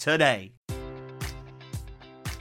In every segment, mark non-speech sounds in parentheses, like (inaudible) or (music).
today.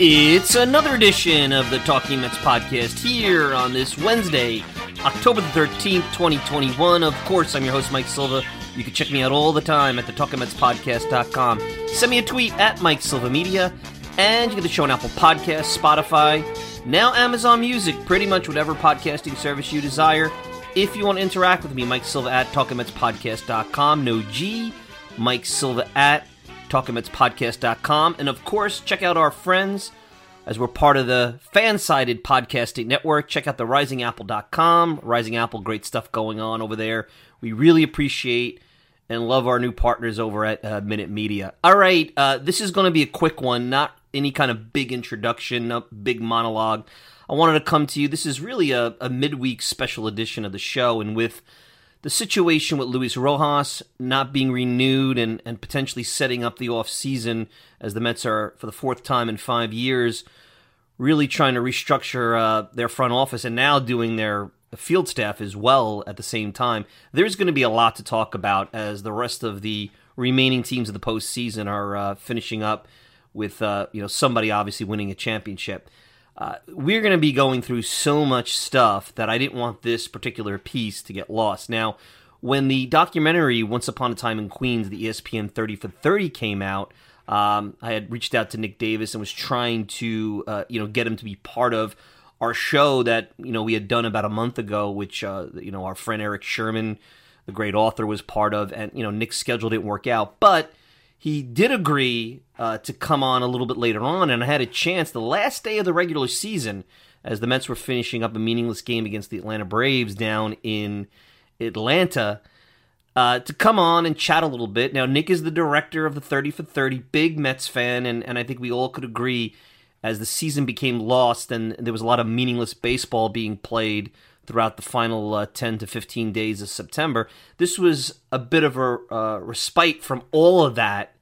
It's another edition of the Talking Mets podcast here on this Wednesday, October the 13th, 2021. Of course, I'm your host, Mike Silva. You can check me out all the time at the TalkingMetsPodcast.com. Send me a tweet at Mike Silva Media, and you get the show on Apple Podcasts, Spotify, now Amazon Music, pretty much whatever podcasting service you desire. If you want to interact with me, Mike Silva at TalkingMetsPodcast.com. No G, Mike Silva at talkingmetspodcast.com. And of course, check out our friends as we're part of the fan-sided podcasting network. Check out the risingapple.com. Rising Apple, great stuff going on over there. We really appreciate and love our new partners over at uh, Minute Media. All right, uh, this is going to be a quick one, not any kind of big introduction, big monologue. I wanted to come to you. This is really a, a midweek special edition of the show, and with the situation with Luis Rojas not being renewed and, and potentially setting up the off season as the Mets are for the fourth time in five years, really trying to restructure uh, their front office and now doing their field staff as well at the same time. There's going to be a lot to talk about as the rest of the remaining teams of the postseason are uh, finishing up with uh, you know somebody obviously winning a championship. Uh, we're going to be going through so much stuff that I didn't want this particular piece to get lost. Now, when the documentary Once Upon a Time in Queens, the ESPN 30 for 30 came out, um, I had reached out to Nick Davis and was trying to, uh, you know, get him to be part of our show that you know we had done about a month ago, which uh, you know our friend Erik Sherman, the great author, was part of, and you know Nick's schedule didn't work out, but he did agree uh, to come on a little bit later on, and I had a chance the last day of the regular season as the Mets were finishing up a meaningless game against the Atlanta Braves down in Atlanta. Uh, to come on and chat a little bit. Now, Nick is the director of the 30 for 30, big Mets fan, and, and I think we all could agree as the season became lost and there was a lot of meaningless baseball being played throughout the final uh, 10 to 15 days of September. This was a bit of a uh, respite from all of that.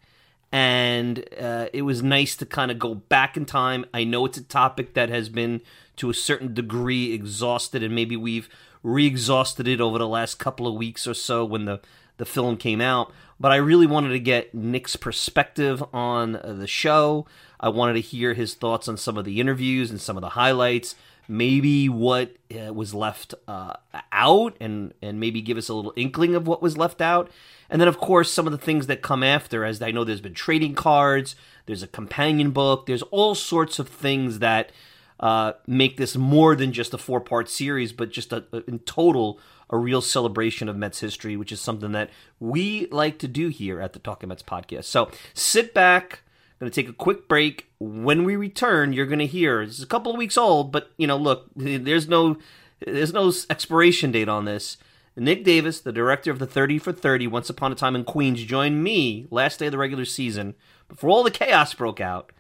And uh, it was nice to kind of go back in time. I know it's a topic that has been to a certain degree exhausted, and maybe we've re exhausted it over the last couple of weeks or so when the, the film came out. But I really wanted to get Nick's perspective on uh, the show. I wanted to hear his thoughts on some of the interviews and some of the highlights maybe what uh, was left uh, out and and maybe give us a little inkling of what was left out. And then of course some of the things that come after as i know there's been trading cards there's a companion book there's all sorts of things that uh, make this more than just a four part series but just a, a, in total a real celebration of mets history which is something that we like to do here at the talking mets podcast. So sit back Going to take a quick break. When we return, you're going to hear it's a couple of weeks old, but you know, look, (laughs) there's no there's no expiration date on this. Nick Davis, the director of the 30 for 30 Once Upon a Time in Queens, joined me last day of the regular season before all the chaos broke out.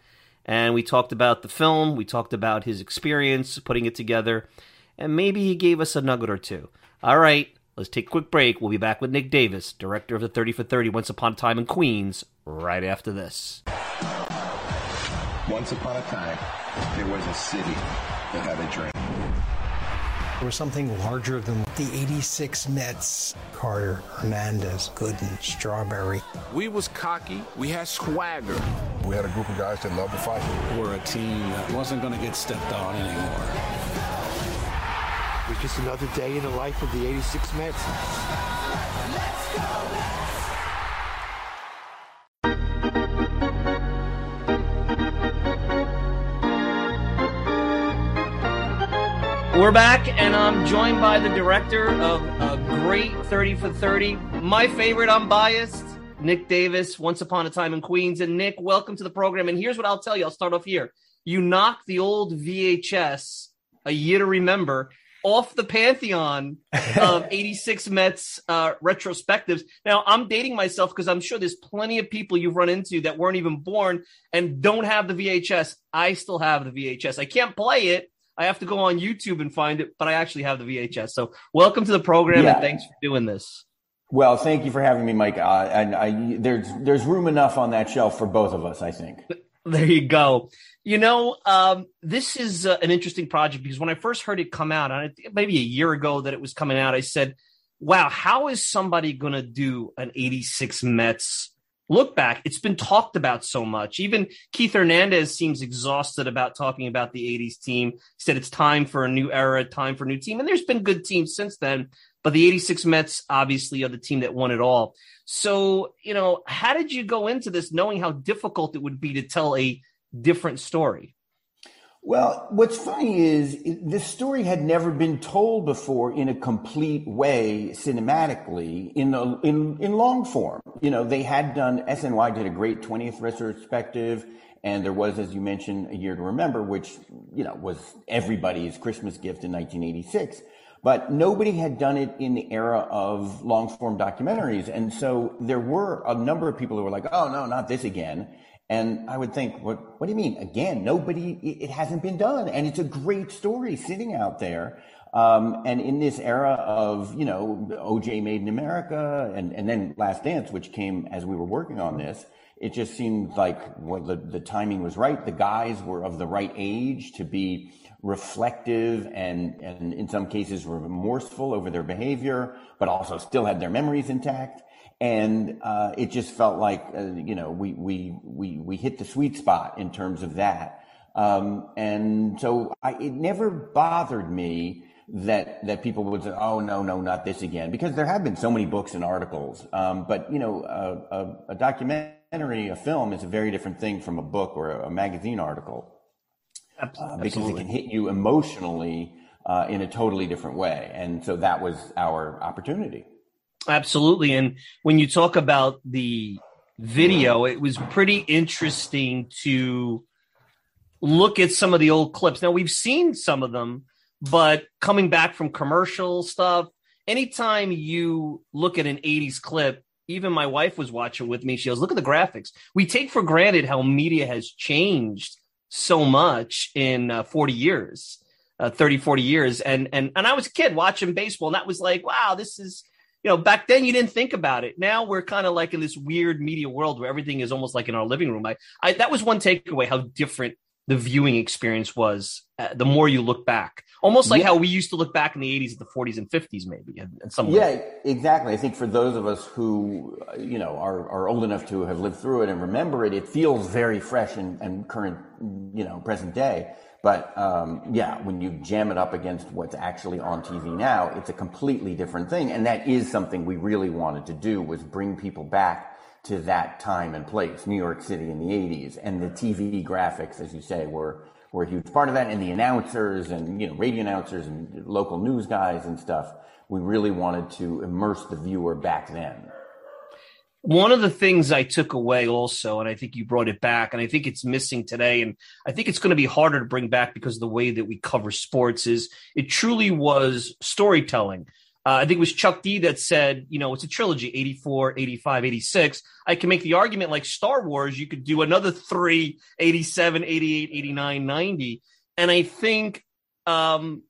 And we talked about the film, we talked about his experience putting it together, and maybe he gave us a nugget or two. All right, let's take a quick break. We'll be back with Nick Davis, director of the 30 for 30 Once Upon a Time in Queens, right after this. Once upon a time, there was a city that had a dream. There was something larger than the 86 Mets. Carter, Hernandez, Gooden, Strawberry. We was cocky. We had swagger. We had a group of guys that loved to fight. We're a team that wasn't going to get stepped on anymore. It was just another day in the life of the 86 Mets. We're back, and I'm joined by the director of a great 30 for 30. My favorite, I'm biased, Nick Davis, Once Upon a Time in Queens. And Nick, welcome to the program. And here's what I'll tell you I'll start off here. You knocked the old VHS, A Year to Remember, off the pantheon of (laughs) 86 Mets uh, retrospectives. Now, I'm dating myself because I'm sure there's plenty of people you've run into that weren't even born and don't have the VHS. I still have the VHS. I can't play it I have to go on YouTube and find it, but I actually have the VHS. So welcome to the program yeah. and thanks for doing this. Well, thank you for having me, Mike. Uh, and I, there's there's room enough on that shelf for both of us, I think. There you go. You know, um, this is uh, an interesting project because when I first heard it come out, maybe a year ago that it was coming out, I said, "Wow, how is somebody going to do an '86 Mets look back, it's been talked about so much. Even Keith Hernandez seems exhausted about talking about the 80s team. He said it's time for a new era, time for a new team. And there's been good teams since then, but the 86 Mets obviously are the team that won it all. So, you know, how did you go into this knowing how difficult it would be to tell a different story? Well, what's funny is this story had never been told before in a complete way cinematically in a, in in long form. You know, they had done SNY did a great 20th retrospective and there was as you mentioned a year to remember which, you know, was everybody's Christmas gift in 1986. But nobody had done it in the era of long form documentaries. And so there were a number of people who were like, oh, no, not this again. And I would think, what, what do you mean? Again, nobody, it, hasn't been done. And it's a great story sitting out there. Um, and in this era of, you know, OJ Made in America and, and then Last Dance, which came as we were working on this, it just seemed like well, the, the timing was right. The guys were of the right age to be reflective and, and in some cases remorseful over their behavior, but also still had their memories intact and uh, it just felt like uh, you know we we we we hit the sweet spot in terms of that. Um, and so I, it never bothered me that that people would say, "Oh no, no, not this again," because there have been so many books and articles. Um, but you know, a, a, a, documentary, a film, is a very different thing from a book or a, a magazine article, uh, because it can hit you emotionally uh, in a totally different way. And so that was our opportunity. Absolutely. And when you talk about the video, it was pretty interesting to look at some of the old clips. Now, we've seen some of them, but coming back from commercial stuff, anytime you look at an 80s clip, even my wife was watching with me. She goes, Look at the graphics. We take for granted how media has changed so much in uh, 40 years, uh, 30, 40 years. And, and, and I was a kid watching baseball and that was like, wow, this is, you know, back then you didn't think about it. Now we're kind of like in this weird media world where everything is almost like in our living room. I, I that was one takeaway how different the viewing experience was uh, the more you look back almost like yeah. how we used to look back in the 80s the 40s and 50s maybe and, some yeah way. exactly i think for those of us who you know are, are old enough to have lived through it and remember it it feels very fresh and, and current you know present day but um, yeah, when you jam it up against what's actually on TV now, it's a completely different thing. And that is something we really wanted to do was bring people back to that time and place, New York City in the 80s. And the TV graphics, as you say, were, were a huge part of that. And the announcers and, you know, radio announcers and local news guys and stuff. We really wanted to immerse the viewer back then one of the things I took away also, and I think you brought it back, and I think it's missing today, and I think it's going to be harder to bring back because of the way that we cover sports, is it truly was storytelling. Uh, I think it was Chuck D that said, you know, it's a trilogy 84, 85, 86. I can make the argument like Star Wars, you could do another three 87, 88, 89, 90. And I think um,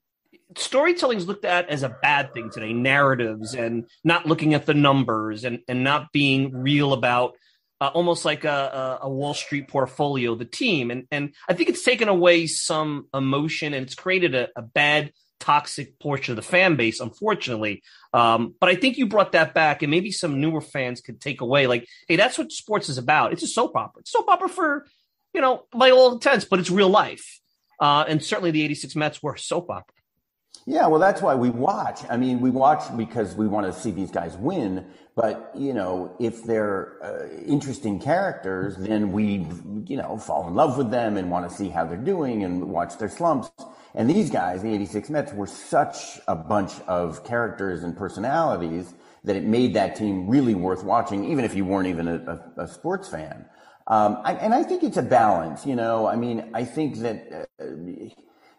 storytelling is looked at as a bad thing today narratives and not looking at the numbers and, and not being real about uh, almost like a, a, wall street portfolio the team. And and i think it's taken away some emotion and it's created a, a bad toxic portion of the fan base unfortunately. Um, but i think you brought that back and maybe some newer fans could take away like hey that's what sports is about. It's a soap opera. It's soap opera for you know by all intents but it's real life. Uh, and certainly the 86 mets were soap opera yeah, well, that's why we watch. I mean, we watch because we want to see these guys win. But you know, if they're uh, interesting characters, then we, you know, fall in love with them and want to see how they're doing and watch their slumps. And these guys, the '86 Mets, were such a bunch of characters and personalities that it made that team really worth watching, even if you weren't even a, a, a sports fan. Um, I, and I think it's a balance. You know, I mean, I think that. Uh,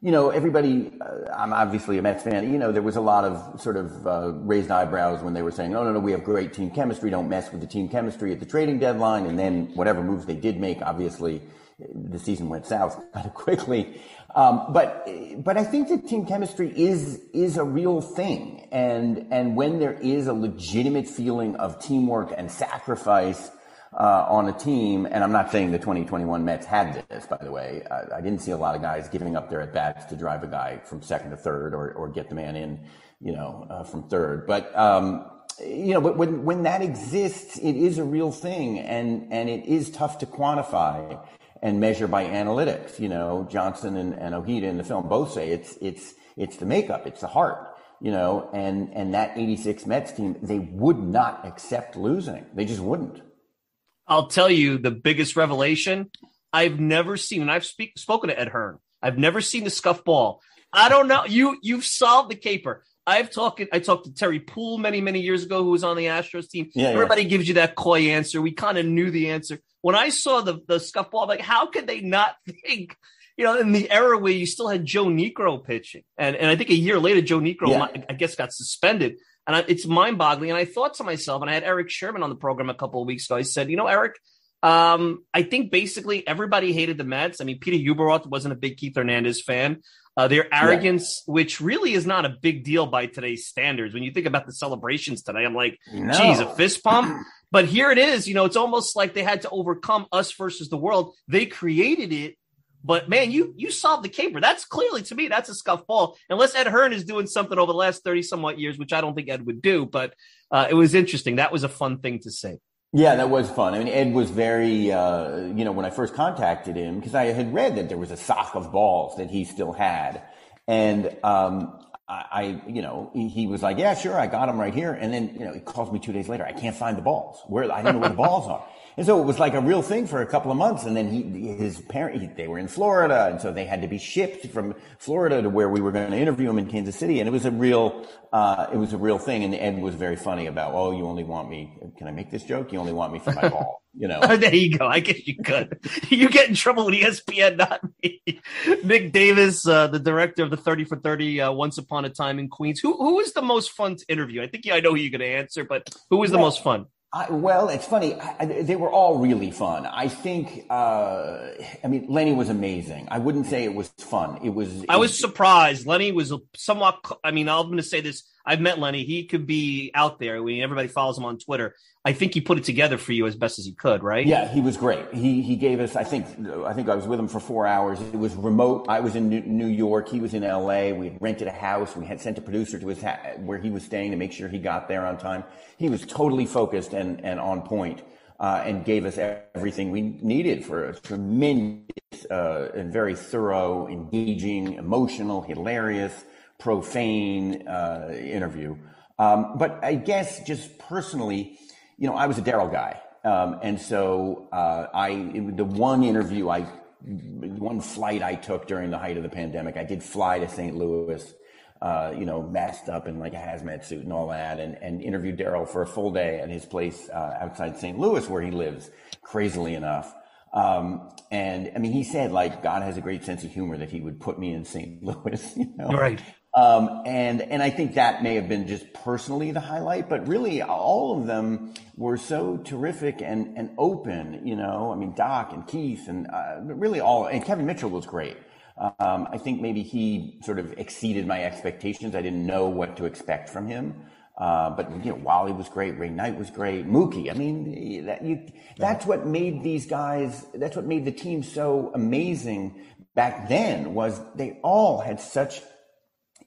you know, everybody, uh, I'm obviously a Mets fan. You know, there was a lot of sort of uh, raised eyebrows when they were saying, no, no, no, we have great team chemistry. Don't mess with the team chemistry at the trading deadline. And then whatever moves they did make, obviously, the season went south (laughs) kind of quickly. Um, but, but I think that team chemistry is, is a real thing. And, and when there is a legitimate feeling of teamwork and sacrifice, on a team, and I'm not saying the 2021 Mets had this, by the way. I, I didn't see a lot of guys giving up their at bats to drive a guy from second to third or, or get the man in, you know, uh, from third. But, um, you know, but when, when that exists, it is a real thing and, and it is tough to quantify and measure by analytics. You know, Johnson and, and Ojeda in the film both say it's, it's, it's the makeup, it's the heart you know, and, and that 86 Mets team, they would not accept losing. They just wouldn't. I'll tell you the biggest revelation I've never seen, and I've speak, spoken to Ed Hearn. I've never seen the scuff ball. I don't know. You you've solved the caper. I've talked. I talked to Terry Puhl many many years ago, who was on the Astros team. Yeah, Everybody yeah. gives you that coy answer. We kind of knew the answer. When I saw the the scuff ball, I'm like, how could they not (laughs) think? You know, in the era where you still had Joe Niekro pitching, and and I think a year later, Joe Niekro, yeah. I guess, got suspended. And it's mind boggling. And I thought to myself, and I had Erik Sherman on the program a couple of weeks ago. I said, you know, Eric, um, I think basically everybody hated the Mets. I mean, Peter Ueberroth wasn't a big Keith Hernandez fan. Uh, their arrogance, yeah. which really is not a big deal by today's standards. When you think about the celebrations today, I'm like, no. geez, a fist pump. (clears throat) but here it is. You know, it's almost like they had to overcome us versus the world. They created it but man, you you solved the caper. That's clearly to me that's a scuff ball. Unless Ed Hearn is doing something over the last thirty somewhat years, which I don't think Ed would do. But uh, it was interesting. That was a fun thing to say. Yeah, that was fun. I mean, Ed was very, uh, you know, when I first contacted him, because I had read that there was a sock of balls that he still had. And um, I, I, you know, he, he, was like, yeah, sure, I got them right here. And then, you know, he calls me two days later. I can't find the balls. Where I don't know where the balls are. (laughs) And so it was like a real thing for a couple of months. And then he, his parent, he, they were in Florida. And so they had to be shipped from Florida to where we were going to interview him in Kansas City. And it was a real, uh, it was a real thing. And Ed was very funny about, oh, you only want me, can I make this joke? You only want me for my ball, you know? (laughs) there you go. I guess you could. (laughs) you get in trouble with ESPN, not me. (laughs) Nick Davis, uh, the director of the 30 for 30, uh, Once Upon a Time in Queens. Who, who was the most fun to interview? I think yeah, I know who you're going to answer, but who was the most fun? I, well, it's funny. I, they were all really fun. I think. Uh, I mean, Lenny was amazing. I wouldn't say it was fun. It was. I was surprised. Lenny was somewhat. I mean, I'm going to say this. I've met Lenny. He could be out there. Mean, everybody follows him on Twitter. I think he put it together for you as best as he could, right? Yeah, he was great. He he gave us. I think I think I was with him for four hours. It was remote. I was in New York. He was in L.A. We had rented a house. We had sent a producer to his ha- where he was staying to make sure he got there on time. He was totally focused and and on point, uh, and gave us everything we needed for a tremendous uh, and very thorough, engaging, emotional, hilarious, profane uh, interview. Um, but I guess just personally you know, I was a Darryl guy. Um, and so uh, I, it, the one interview I, one flight I took during the height of the pandemic, I did fly to St. Louis, uh, you know, masked up in like a hazmat suit and all that, and, and interviewed Darryl for a full day at his place uh, outside St. Louis where he lives, crazily enough. Um, and I mean, he said like God has a great sense of humor that he would put me in St. (laughs) Louis, you know? Right. Um, and and I think that may have been just personally the highlight, but really all of them were so terrific and and open. You know, I mean Doc and Keith and uh, really all and Kevin Mitchell was great. Um, I think maybe he sort of exceeded my expectations. I didn't know what to expect from him. Uh, but you know, Wally was great. Ray Knight was great. Mookie. I mean, that, you, that's what made these guys. That's what made the team so amazing back then. Was they all had such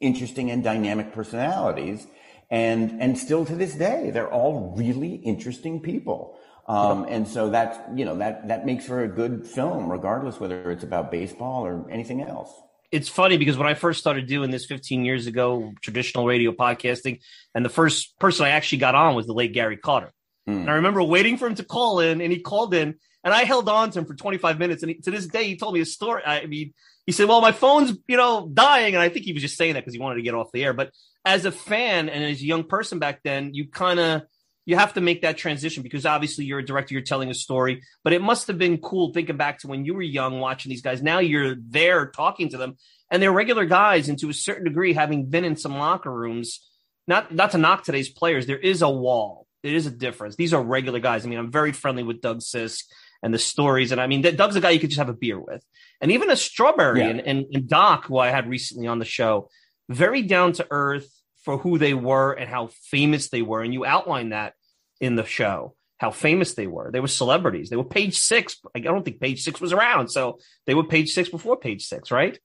interesting and dynamic personalities. And, and still to this day, they're all really interesting people. Um, and so that's, you know, that, that makes for a good film, regardless whether it's about baseball or anything else. It's funny because when I first started doing this 15 years ago, traditional radio podcasting, and the first person I actually got on was the late Gary Carter. Mm. And I remember waiting for him to call in, and he called in, and I held on to him for 25 minutes. And he, to this day, he told me a story. I mean, he said, "Well, my phone's you know dying," and I think he was just saying that because he wanted to get off the air. But as a fan and as a young person back then, you kind of you have to make that transition because obviously you're a director, you're telling a story. But it must have been cool thinking back to when you were young, watching these guys. Now you're there talking to them, and they're regular guys, and to a certain degree, having been in some locker rooms. Not not to knock today's players, there is a wall. There is a difference. These are regular guys. I mean, I'm very friendly with Doug Sisk and the stories. And I mean, Doug's a guy you could just have a beer with. And even a Strawberry yeah. and, and, and Doc, who I had recently on the show, very down to earth for who they were and how famous they were. And you outlined that in the show, how famous they were. They were celebrities. They were page six. I don't think page six was around. So they were page six before page six, right?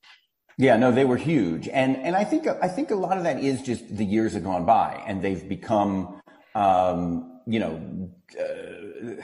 Yeah, no, they were huge, and and I think I think a lot of that is just the years have gone by, and they've become, um, you know, uh,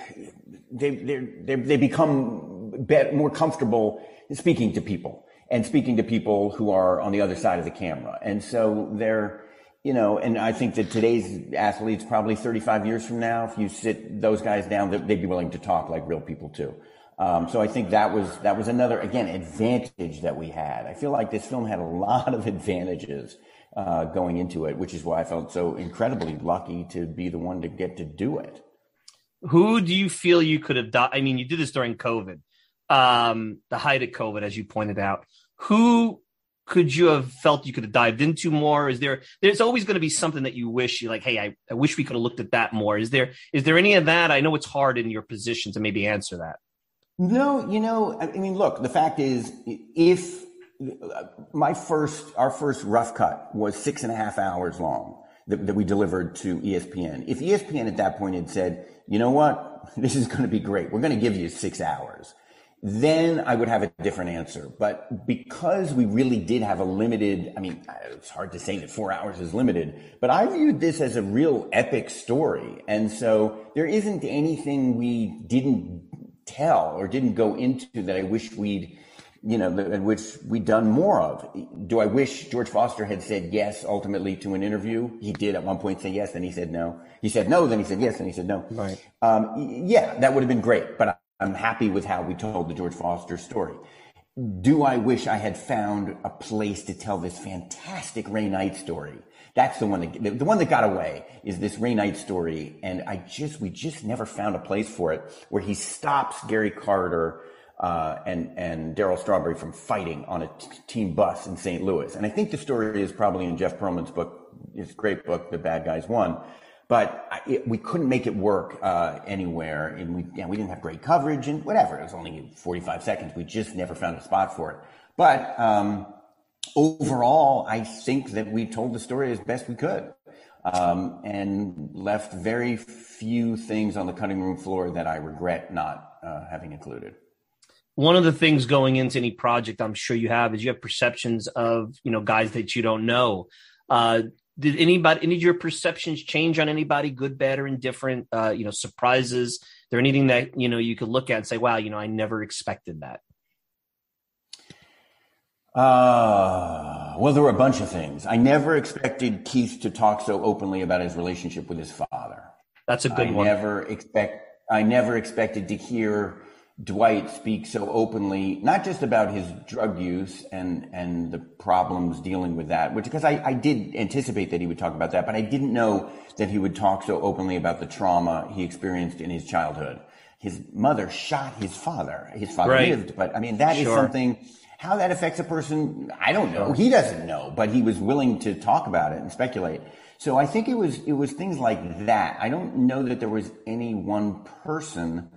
they they they become more comfortable speaking to people and speaking to people who are on the other side of the camera. And so they're, you know, and I think that today's athletes, probably 35 years from now, if you sit those guys down, they'd be willing to talk like real people too. Um, so I think that was that was another again advantage that we had. I feel like this film had a lot of advantages going into it, which is why I felt so incredibly lucky to be the one to get to do it. Who do you feel you could have done? I mean, you did this during COVID um, the height of COVID, as you pointed out. Who could you have felt you could have dived into more? Is there? There's always going to be something that you wish you like. Hey, I, I wish we could have looked at that more. Is there? Is there any of that? I know it's hard in your position to maybe answer that. No, you know, I mean, look. The fact is, if my first, our first rough cut was six and a half hours long that, that we delivered to ESPN. If ESPN at that point had said, you know what, (laughs) this is going to be great, we're going to give you six hours then I would have a different answer. But because we really did have a limited, I mean, it's hard to say that four hours is limited, but I viewed this as a real epic story. And so there isn't anything we didn't tell or didn't go into that I wish we'd, you know, which we'd done more of. Do I wish George Foster had said yes ultimately to an interview? He did at one point say yes, then he said no. He said no, then he said yes, then he said no. Right. Um, yeah, that would have been great, but I'm happy with how we told the George Foster story. Do I wish I had found a place to tell this fantastic Ray Knight story? That's the one that, the one that got away is this Ray Knight story. And I just, we just never found a place for it where he stops Gary Carter, and, and Darryl Strawberry from fighting on a team bus in St. Louis. And I think the story is probably in Jeff Pearlman's book, his great book, The Bad Guys Won. but it, we couldn't make it work uh, anywhere, and we we didn't have great coverage and whatever. It was only 45 seconds. We just never found a spot for it. But um, overall, I think that we told the story as best we could. Um, and left very few things on the cutting room floor that I regret not uh, having included one of the things going into any project i'm sure you have is you have perceptions of you know guys that you don't know. Uh, did anybody any of your perceptions change on anybody good bad or indifferent? Uh, you know surprises? Is there anything that you know you could look at and say wow you know i never expected that uh, well there were a bunch of things. I never expected keith to talk so openly about his relationship with his father. That's a good I one. never expect i never expected to hear Dwight speaks so openly, not just about his drug use and, and the problems dealing with that, which because I, I did anticipate that he would talk about that, but I didn't know that he would talk so openly about the trauma he experienced in his childhood. His mother shot his father. His father right. lived, but I mean, that sure. is something, how that affects a person, I don't know. He doesn't know, but he was willing to talk about it and speculate. So I think it was, it was things like that. I don't know that there was any one person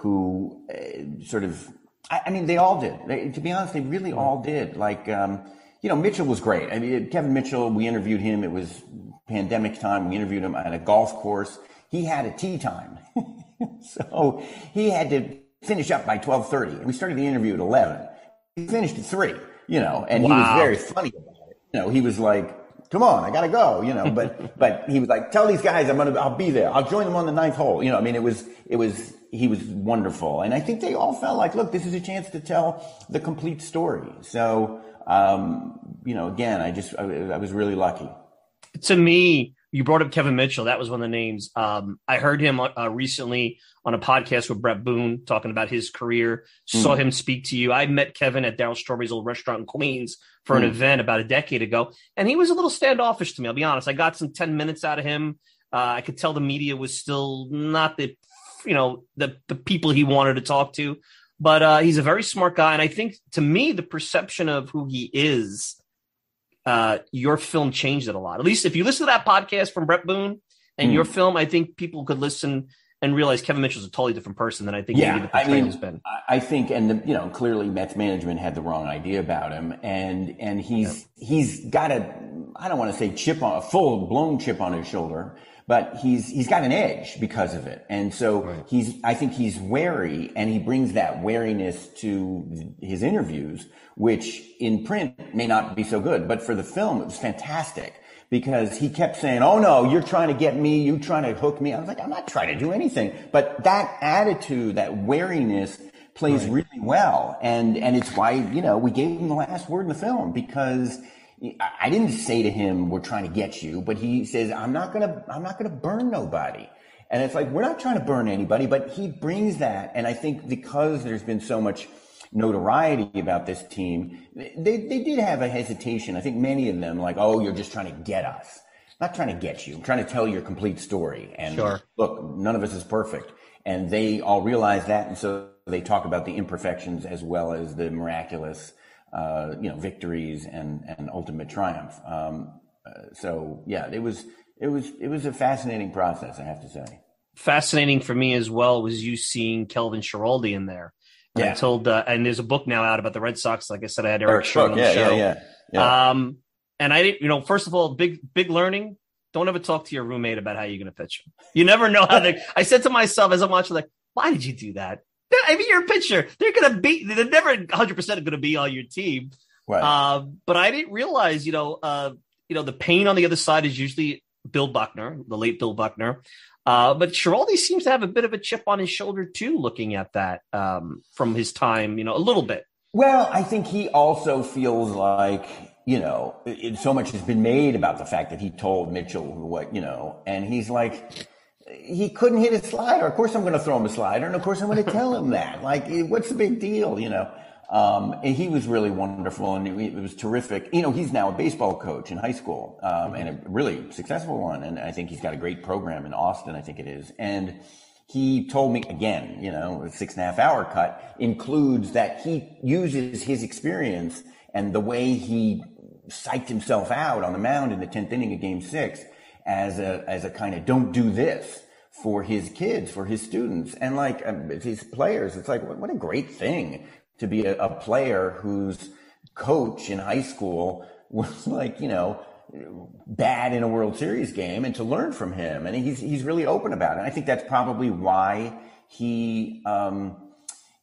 who uh, sort of, I, I, mean, they all did. They, to be honest, they really all did. Like, um, you know, Mitchell was great. I mean, Kevin Mitchell, we interviewed him. It was pandemic time. We interviewed him at a golf course. He had a tee time. (laughs) so he had to finish up by 1230. We started the interview at 11. He finished at three, you know, and wow. he was very funny about it. You know, he was like, come on, I gotta go, you know, but, (laughs) but he was like, tell these guys I'm gonna, I'll be there. I'll join them on the ninth hole. You know, I mean, it was, it was, he was wonderful. And I think they all felt like, look, this is a chance to tell the complete story. So, um, you know, again, I just, I, I, was really lucky. To me, you brought up Kevin Mitchell. That was one of the names. Um, I heard him uh, recently on a podcast with Bret Boone talking about his career. Mm. Saw him speak to you. I met Kevin at Darryl Strawberry's old restaurant in Queens for an mm. event about a decade ago, and he was a little standoffish to me. I'll be honest. I got some ten minutes out of him. Uh, I could tell the media was still not the you know the the people he wanted to talk to. But uh, he's a very smart guy, and I think to me the perception of who he is, uh, your film changed it a lot. At least if you listen to that podcast from Bret Boone and mm. your film, I think people could listen and realize Kevin Mitchell's a totally different person than I think yeah, maybe the portrayal I mean, has been. I think, and the, you know, clearly Mets management had the wrong idea about him, and and he's yeah. he's got a I don't want to say chip on a full blown chip on his shoulder, but he's he's got an edge because of it. And so right. he's I think he's wary and he brings that wariness to his interviews, which in print may not be so good, but for the film it was fantastic because he kept saying, "Oh no, you're trying to get me, You're trying to hook me." I was like, "I'm not trying to do anything." But that attitude, that wariness plays right. really well and and it's why, you know, we gave him the last word in the film because I didn't say to him, we're trying to get you, but he says, I'm not going to, I'm not going to burn nobody. And it's like, we're not trying to burn anybody, but he brings that. And I think because there's been so much notoriety about this team, they, they did have a hesitation. I think many of them like, oh, you're just trying to get us. I'm not trying to get you. I'm trying to tell your complete story. And sure. look, none of us is perfect. And they all realize that. And so they talk about the imperfections as well as the miraculous uh, you know, victories and, and ultimate triumph. Um, uh, so yeah, it was, it was, it was a fascinating process, I have to say. Fascinating for me as well was you seeing Calvin Schiraldi in there. Yeah. I told, uh, and there's a book now out about the Red Sox. Like I said, I had Erik Sherman on the yeah, show. Yeah, yeah, yeah. Um, and I didn't, you know, first of all, big, big learning. Don't ever talk to your roommate about how you're going to pitch him. You never know how they, I said to myself as I'm watching, like, why did you do that? I mean, you're a pitcher. They're going to be, they're never 100% going to be on your team. Right. Uh, but I didn't realize, you know, uh, you know, the pain on the other side is usually Bill Buckner, the late Bill Buckner. Uh, but Schiraldi seems to have a bit of a chip on his shoulder too, looking at that um, from his time, you know, a little bit. Well, I think he also feels like, you know, it, so much has been made about the fact that he told Mitchell what, you know, and he's like, he couldn't hit a slider. Of course, I'm going to throw him a slider, and of course, I'm going to tell him that. Like, what's the big deal, you know? Um, and he was really wonderful, and it was terrific. You know, he's now a baseball coach in high school, um, and a really successful one. And I think he's got a great program in Austin. I think it is, and he told me again, you know, a six and a half hour cut includes that he uses his experience and the way he psyched himself out on the mound in the 10th inning of game six as a as a kind of don't do this for his kids, for his students, and like um, his players. It's like what a great thing to be a, a player whose coach in high school (laughs) was like you know bad in a World Series game, and to learn from him. And he's he's really open about it. And I think that's probably why he. Um,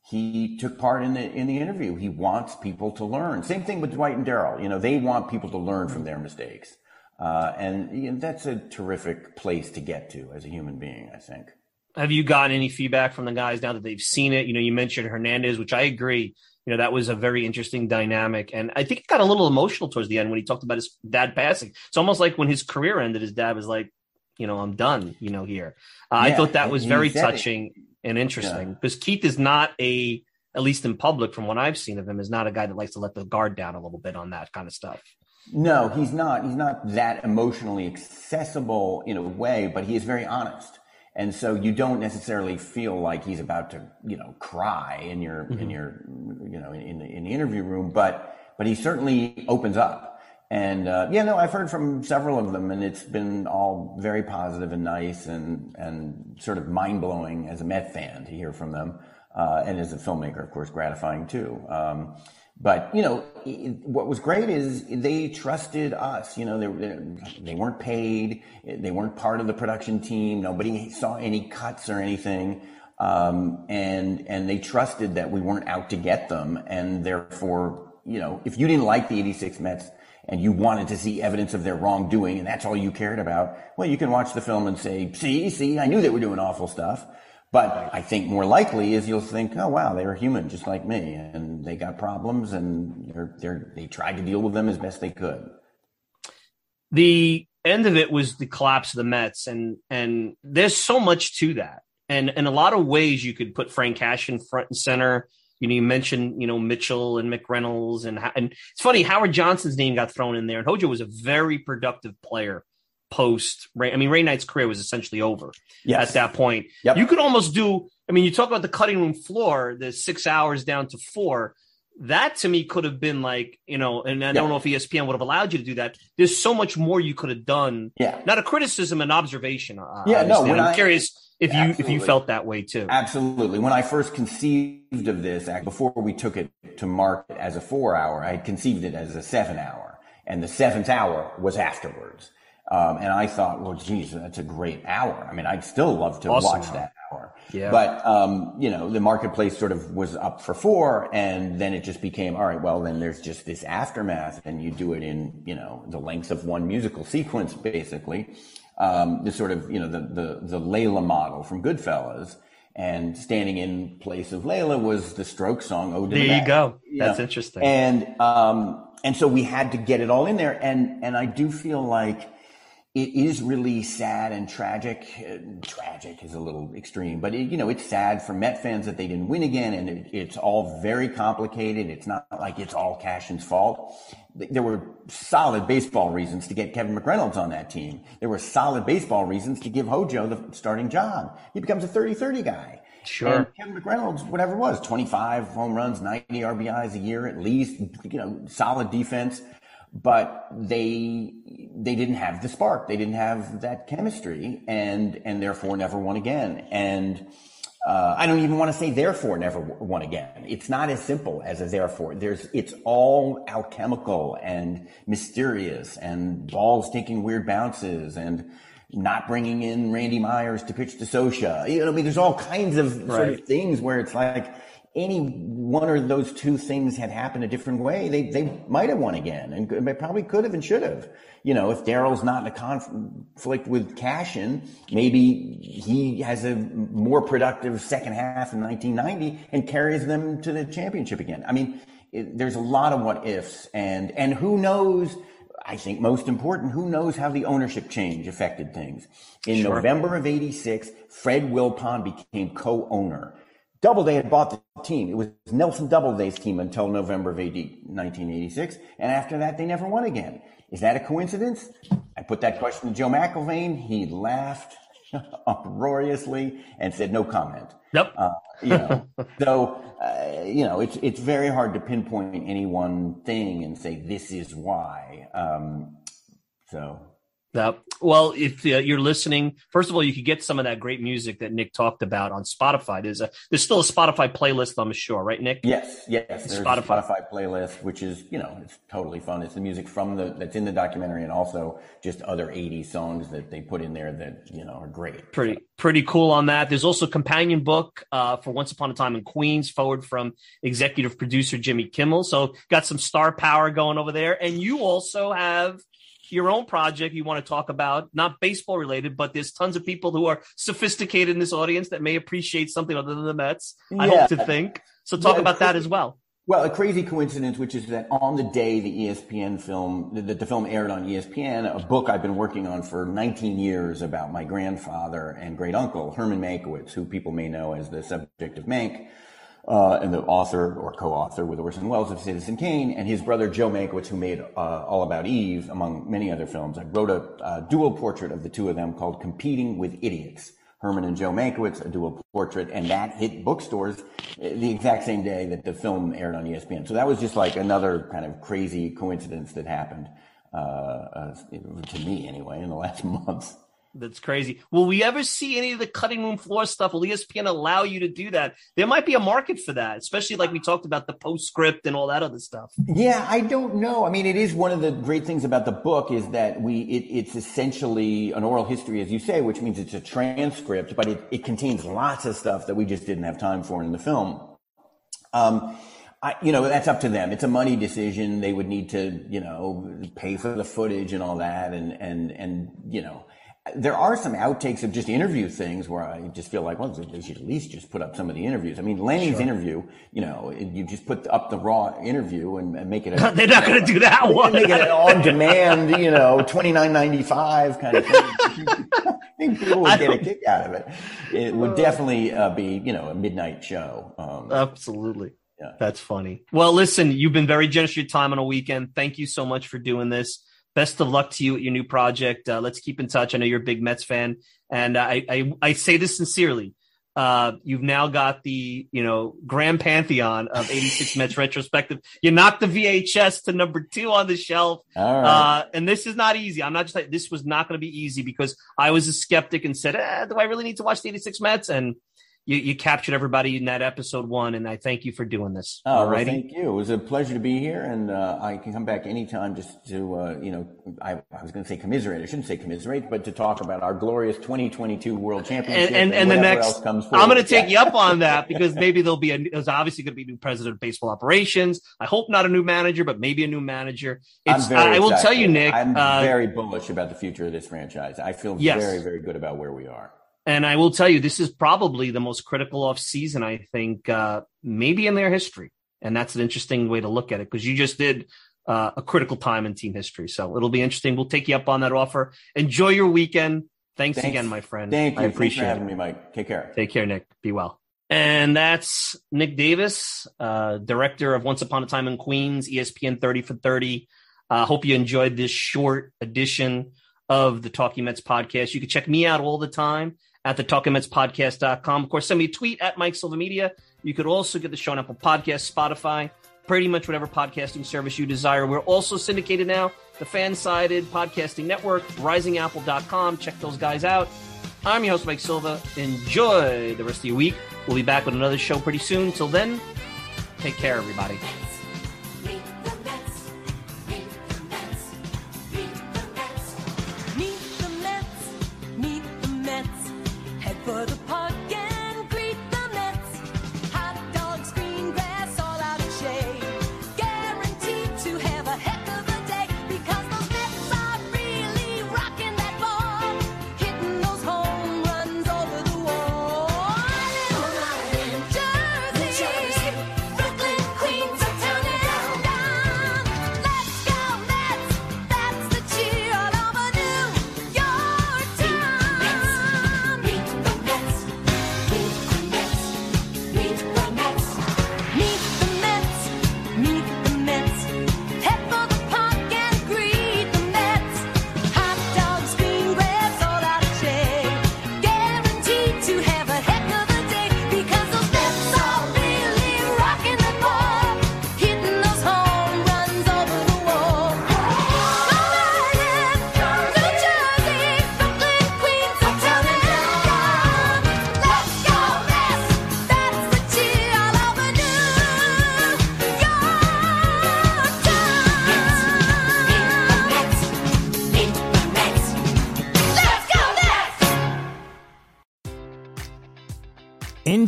he took part in the in the interview. He wants people to learn. Same thing with Dwight and Darryl. You know, they want people to learn from their mistakes, uh, and you know, that's a terrific place to get to as a human being. I think. Have you gotten any feedback from the guys now that they've seen it? You know, you mentioned Hernandez, which I agree. You know, that was a very interesting dynamic, and I think it got a little emotional towards the end when he talked about his dad passing. It's almost like when his career ended, his dad was like, "You know, I'm done." You know, here. Uh, yeah, I thought that was very touching. It and interesting because yeah. Keith is not a, at least in public, from what I've seen of him, is not a guy that likes to let the guard down a little bit on that kind of stuff. No, he's not. He's not that emotionally accessible in a way, but he is very honest. And so you don't necessarily feel like he's about to, you know, cry in your, mm-hmm. in your, you know, in the, in the interview room, but, but he certainly opens up. And uh, yeah, no, I've heard from several of them, and it's been all very positive and nice, and and sort of mind blowing as a Met fan to hear from them, uh, and as a filmmaker, of course, gratifying too. Um, but you know, what was great is they trusted us. You know, they they weren't paid, they weren't part of the production team. Nobody saw any cuts or anything. Um, and and they trusted that we weren't out to get them, and therefore, you know, if you didn't like the '86 Mets, and you wanted to see evidence of their wrongdoing and that's all you cared about, well, you can watch the film and say, see, see, I knew they were doing awful stuff. But I think more likely is you'll think, oh wow, they were human just like me, and they got problems, and they're, they're, they tried to deal with them as best they could. The end of it was the collapse of the Mets, and and there's so much to that, and in a lot of ways you could put Frank Cashen front and center. You know, you mentioned, you know, Mitchell and McReynolds and, and it's funny, Howard Johnson's name got thrown in there and Hojo was a very productive player post Ray. I mean, Ray Knight's career was essentially over yes. at that point. Yep. You could almost do, I mean, you talk about the cutting room floor, the six hours down to four. That to me could have been like, you know, and I yep. don't know if ESPN would have allowed you to do that. There's so much more you could have done. Yeah. Not a criticism, an observation. Uh, yeah, no. I'm I, curious if you Absolutely. if you felt that way too. Absolutely. When I first conceived of this, before we took it to market as a four hour, I had conceived it as a seven hour, and the seventh hour was afterwards. Um, and I thought, well, geez, that's a great hour. I mean, I'd still love to awesome watch that hour. Yeah. But, um, you know, the marketplace sort of was up for four and then it just became, all right, well, then there's just this aftermath and you do it in, you know, the length of one musical sequence, basically um, the sort of you know the the the Layla model from Goodfellas, and standing in place of Layla was the Stroke song. Oh, there you go. You That's know? interesting. And um, and so we had to get it all in there, and and I do feel like it is really sad and tragic. Uh, tragic is a little extreme, but it, you know, it's sad for Met fans that they didn't win again, and it, it's all very complicated. It's not like it's all Cashen's fault. There were solid baseball reasons to get Kevin McReynolds on that team. There were solid baseball reasons to give Hojo the starting job. He becomes a 30-30 guy. Sure. And Kevin McReynolds, whatever it was, 25 home runs, 90 RBIs a year at least, you know, solid defense but they they didn't have the spark. They didn't have that chemistry, and and therefore never won again. And uh, I don't even want to say therefore never won again. It's not as simple as a therefore. There's it's all alchemical and mysterious, and balls taking weird bounces, and not bringing in Randy Myers to pitch to Scioscia. You know, I mean, there's all kinds of sort of things where it's like any one or those two things had happened a different way, they, they might have won again and they probably could have and should have. You know, if Darryl's not in a conflict with Cashen, maybe he has a more productive second half in 1990 and carries them to the championship again. I mean, it, there's a lot of what ifs and, and who knows, I think most important, who knows how the ownership change affected things. In sure. November of 86, Fred Wilpon became co-owner. Doubleday had bought the team. It was Nelson Doubleday's team until November of AD 1986. And after that, they never won again. Is that a coincidence? I put that question to Joe McIlvaine. He laughed (laughs) uproariously and said no comment. Yep. Uh, you know, (laughs) so, uh, you know, it's, it's very hard to pinpoint any one thing and say this is why. Um, so Well, if uh, you're listening, first of all, you could get some of that great music that Nick talked about on Spotify. There's a there's still a Spotify playlist, I'm sure, right, Nick? Yes, yes. There's Spotify. a Spotify playlist, which is you know it's totally fun. It's the music from the that's in the documentary, and also just other 80 songs that they put in there that you know are great. Pretty pretty cool on that. There's also a companion book uh, for Once Upon a Time in Queens, forward from executive producer Jimmy Kimmel. So got some star power going over there, and you also have your own project you want to talk about, not baseball related, but there's tons of people who are sophisticated in this audience that may appreciate something other than the Mets. Yeah. I hope to think. So talk yeah, about that as well. Well, a crazy coincidence, which is that on the day the ESPN film, that the film aired on ESPN, a book I've been working on for 19 years about my grandfather and great uncle, Herman Mankiewicz, who people may know as the subject of Mank, and the author or co-author with Orson Welles of Citizen Kane, and his brother Joe Mankiewicz, who made uh, All About Eve, among many other films. I wrote a, dual portrait of the two of them called Competing with Idiots. Herman and Joe Mankiewicz, a dual portrait, and that hit bookstores the exact same day that the film aired on ESPN. So that was just like another kind of crazy coincidence that happened uh, uh to me anyway in the last (laughs) month. That's crazy. Will we ever see any of the cutting room floor stuff? Will ESPN allow you to do that? There might be a market for that, especially like we talked about the postscript and all that other stuff. Yeah, I don't know. I mean, it is one of the great things about the book is that we it, it's essentially an oral history, as you say, which means it's a transcript, but it, it contains lots of stuff that we just didn't have time for in the film. Um, I, you know, that's up to them. It's a money decision. They would need to, you know, pay for the footage and all that, and and and you know there are some outtakes of just interview things where I just feel like, well, they should at least just put up some of the interviews. I mean, Lenny's sure. interview, you know, you just put up the raw interview and, and make it. A, (laughs) They're not going to do that one. Make it on demand, you know, twenty nine ninety five kind of thing. (laughs) I think people would get a kick out of it. It would definitely uh, be, you know, a midnight show. Um, Absolutely. Yeah. That's funny. Well, listen, you've been very generous with your time on a weekend. Thank you so much for doing this best of luck to you at your new project. Uh, let's keep in touch. I know you're a big Mets fan, and I I, I say this sincerely. Uh, you've now got the you know grand pantheon of 86 Mets retrospective. You knocked the VHS to number two on the shelf, uh, and this is not easy. I'm not just like this was not going to be easy because I was a skeptic and said, eh, "Do I really need to watch the 86 Mets?" and you, you captured everybody in that episode one, and I thank you for doing this. Oh, well, thank you. It was a pleasure to be here, and uh, I can come back anytime just to, uh, you know, I, I was going to say commiserate. I shouldn't say commiserate, but to talk about our glorious 2022 World Championship and, and, and, and the next. I'm going (laughs) to take you up on that because maybe there'll be a. There's obviously going to be a new president of baseball operations. I hope not a new manager, but maybe a new manager. It's, I, I will tell you, Nick. I'm uh, very bullish about the future of this franchise. I feel yes. very, very good about where we are. And I will tell you, this is probably the most critical off season, I think, uh, maybe in their history. And that's an interesting way to look at it because you just did uh, a critical time in team history. So it'll be interesting. We'll take you up on that offer. Enjoy your weekend. Thanks, Thanks. again, my friend. Thank you. I appreciate Thanks for having me, Mike. Take care. Take care, Nick. Be well. And that's Nick Davis, uh, director of Once Upon a Time in Queens, ESPN 30 for 30. I uh, hope you enjoyed this short edition of the Talking Mets podcast. You can check me out all the time at the talkingmetspodcast.com. Of course, send me a tweet at Mike Silva Media. You could also get the show on Apple Podcast, Spotify, pretty much whatever podcasting service you desire. We're also syndicated now, the fan-sided podcasting network, risingapple.com. Check those guys out. I'm your host, Mike Silva. Enjoy the rest of your week. We'll be back with another show pretty soon. Till then, take care, everybody.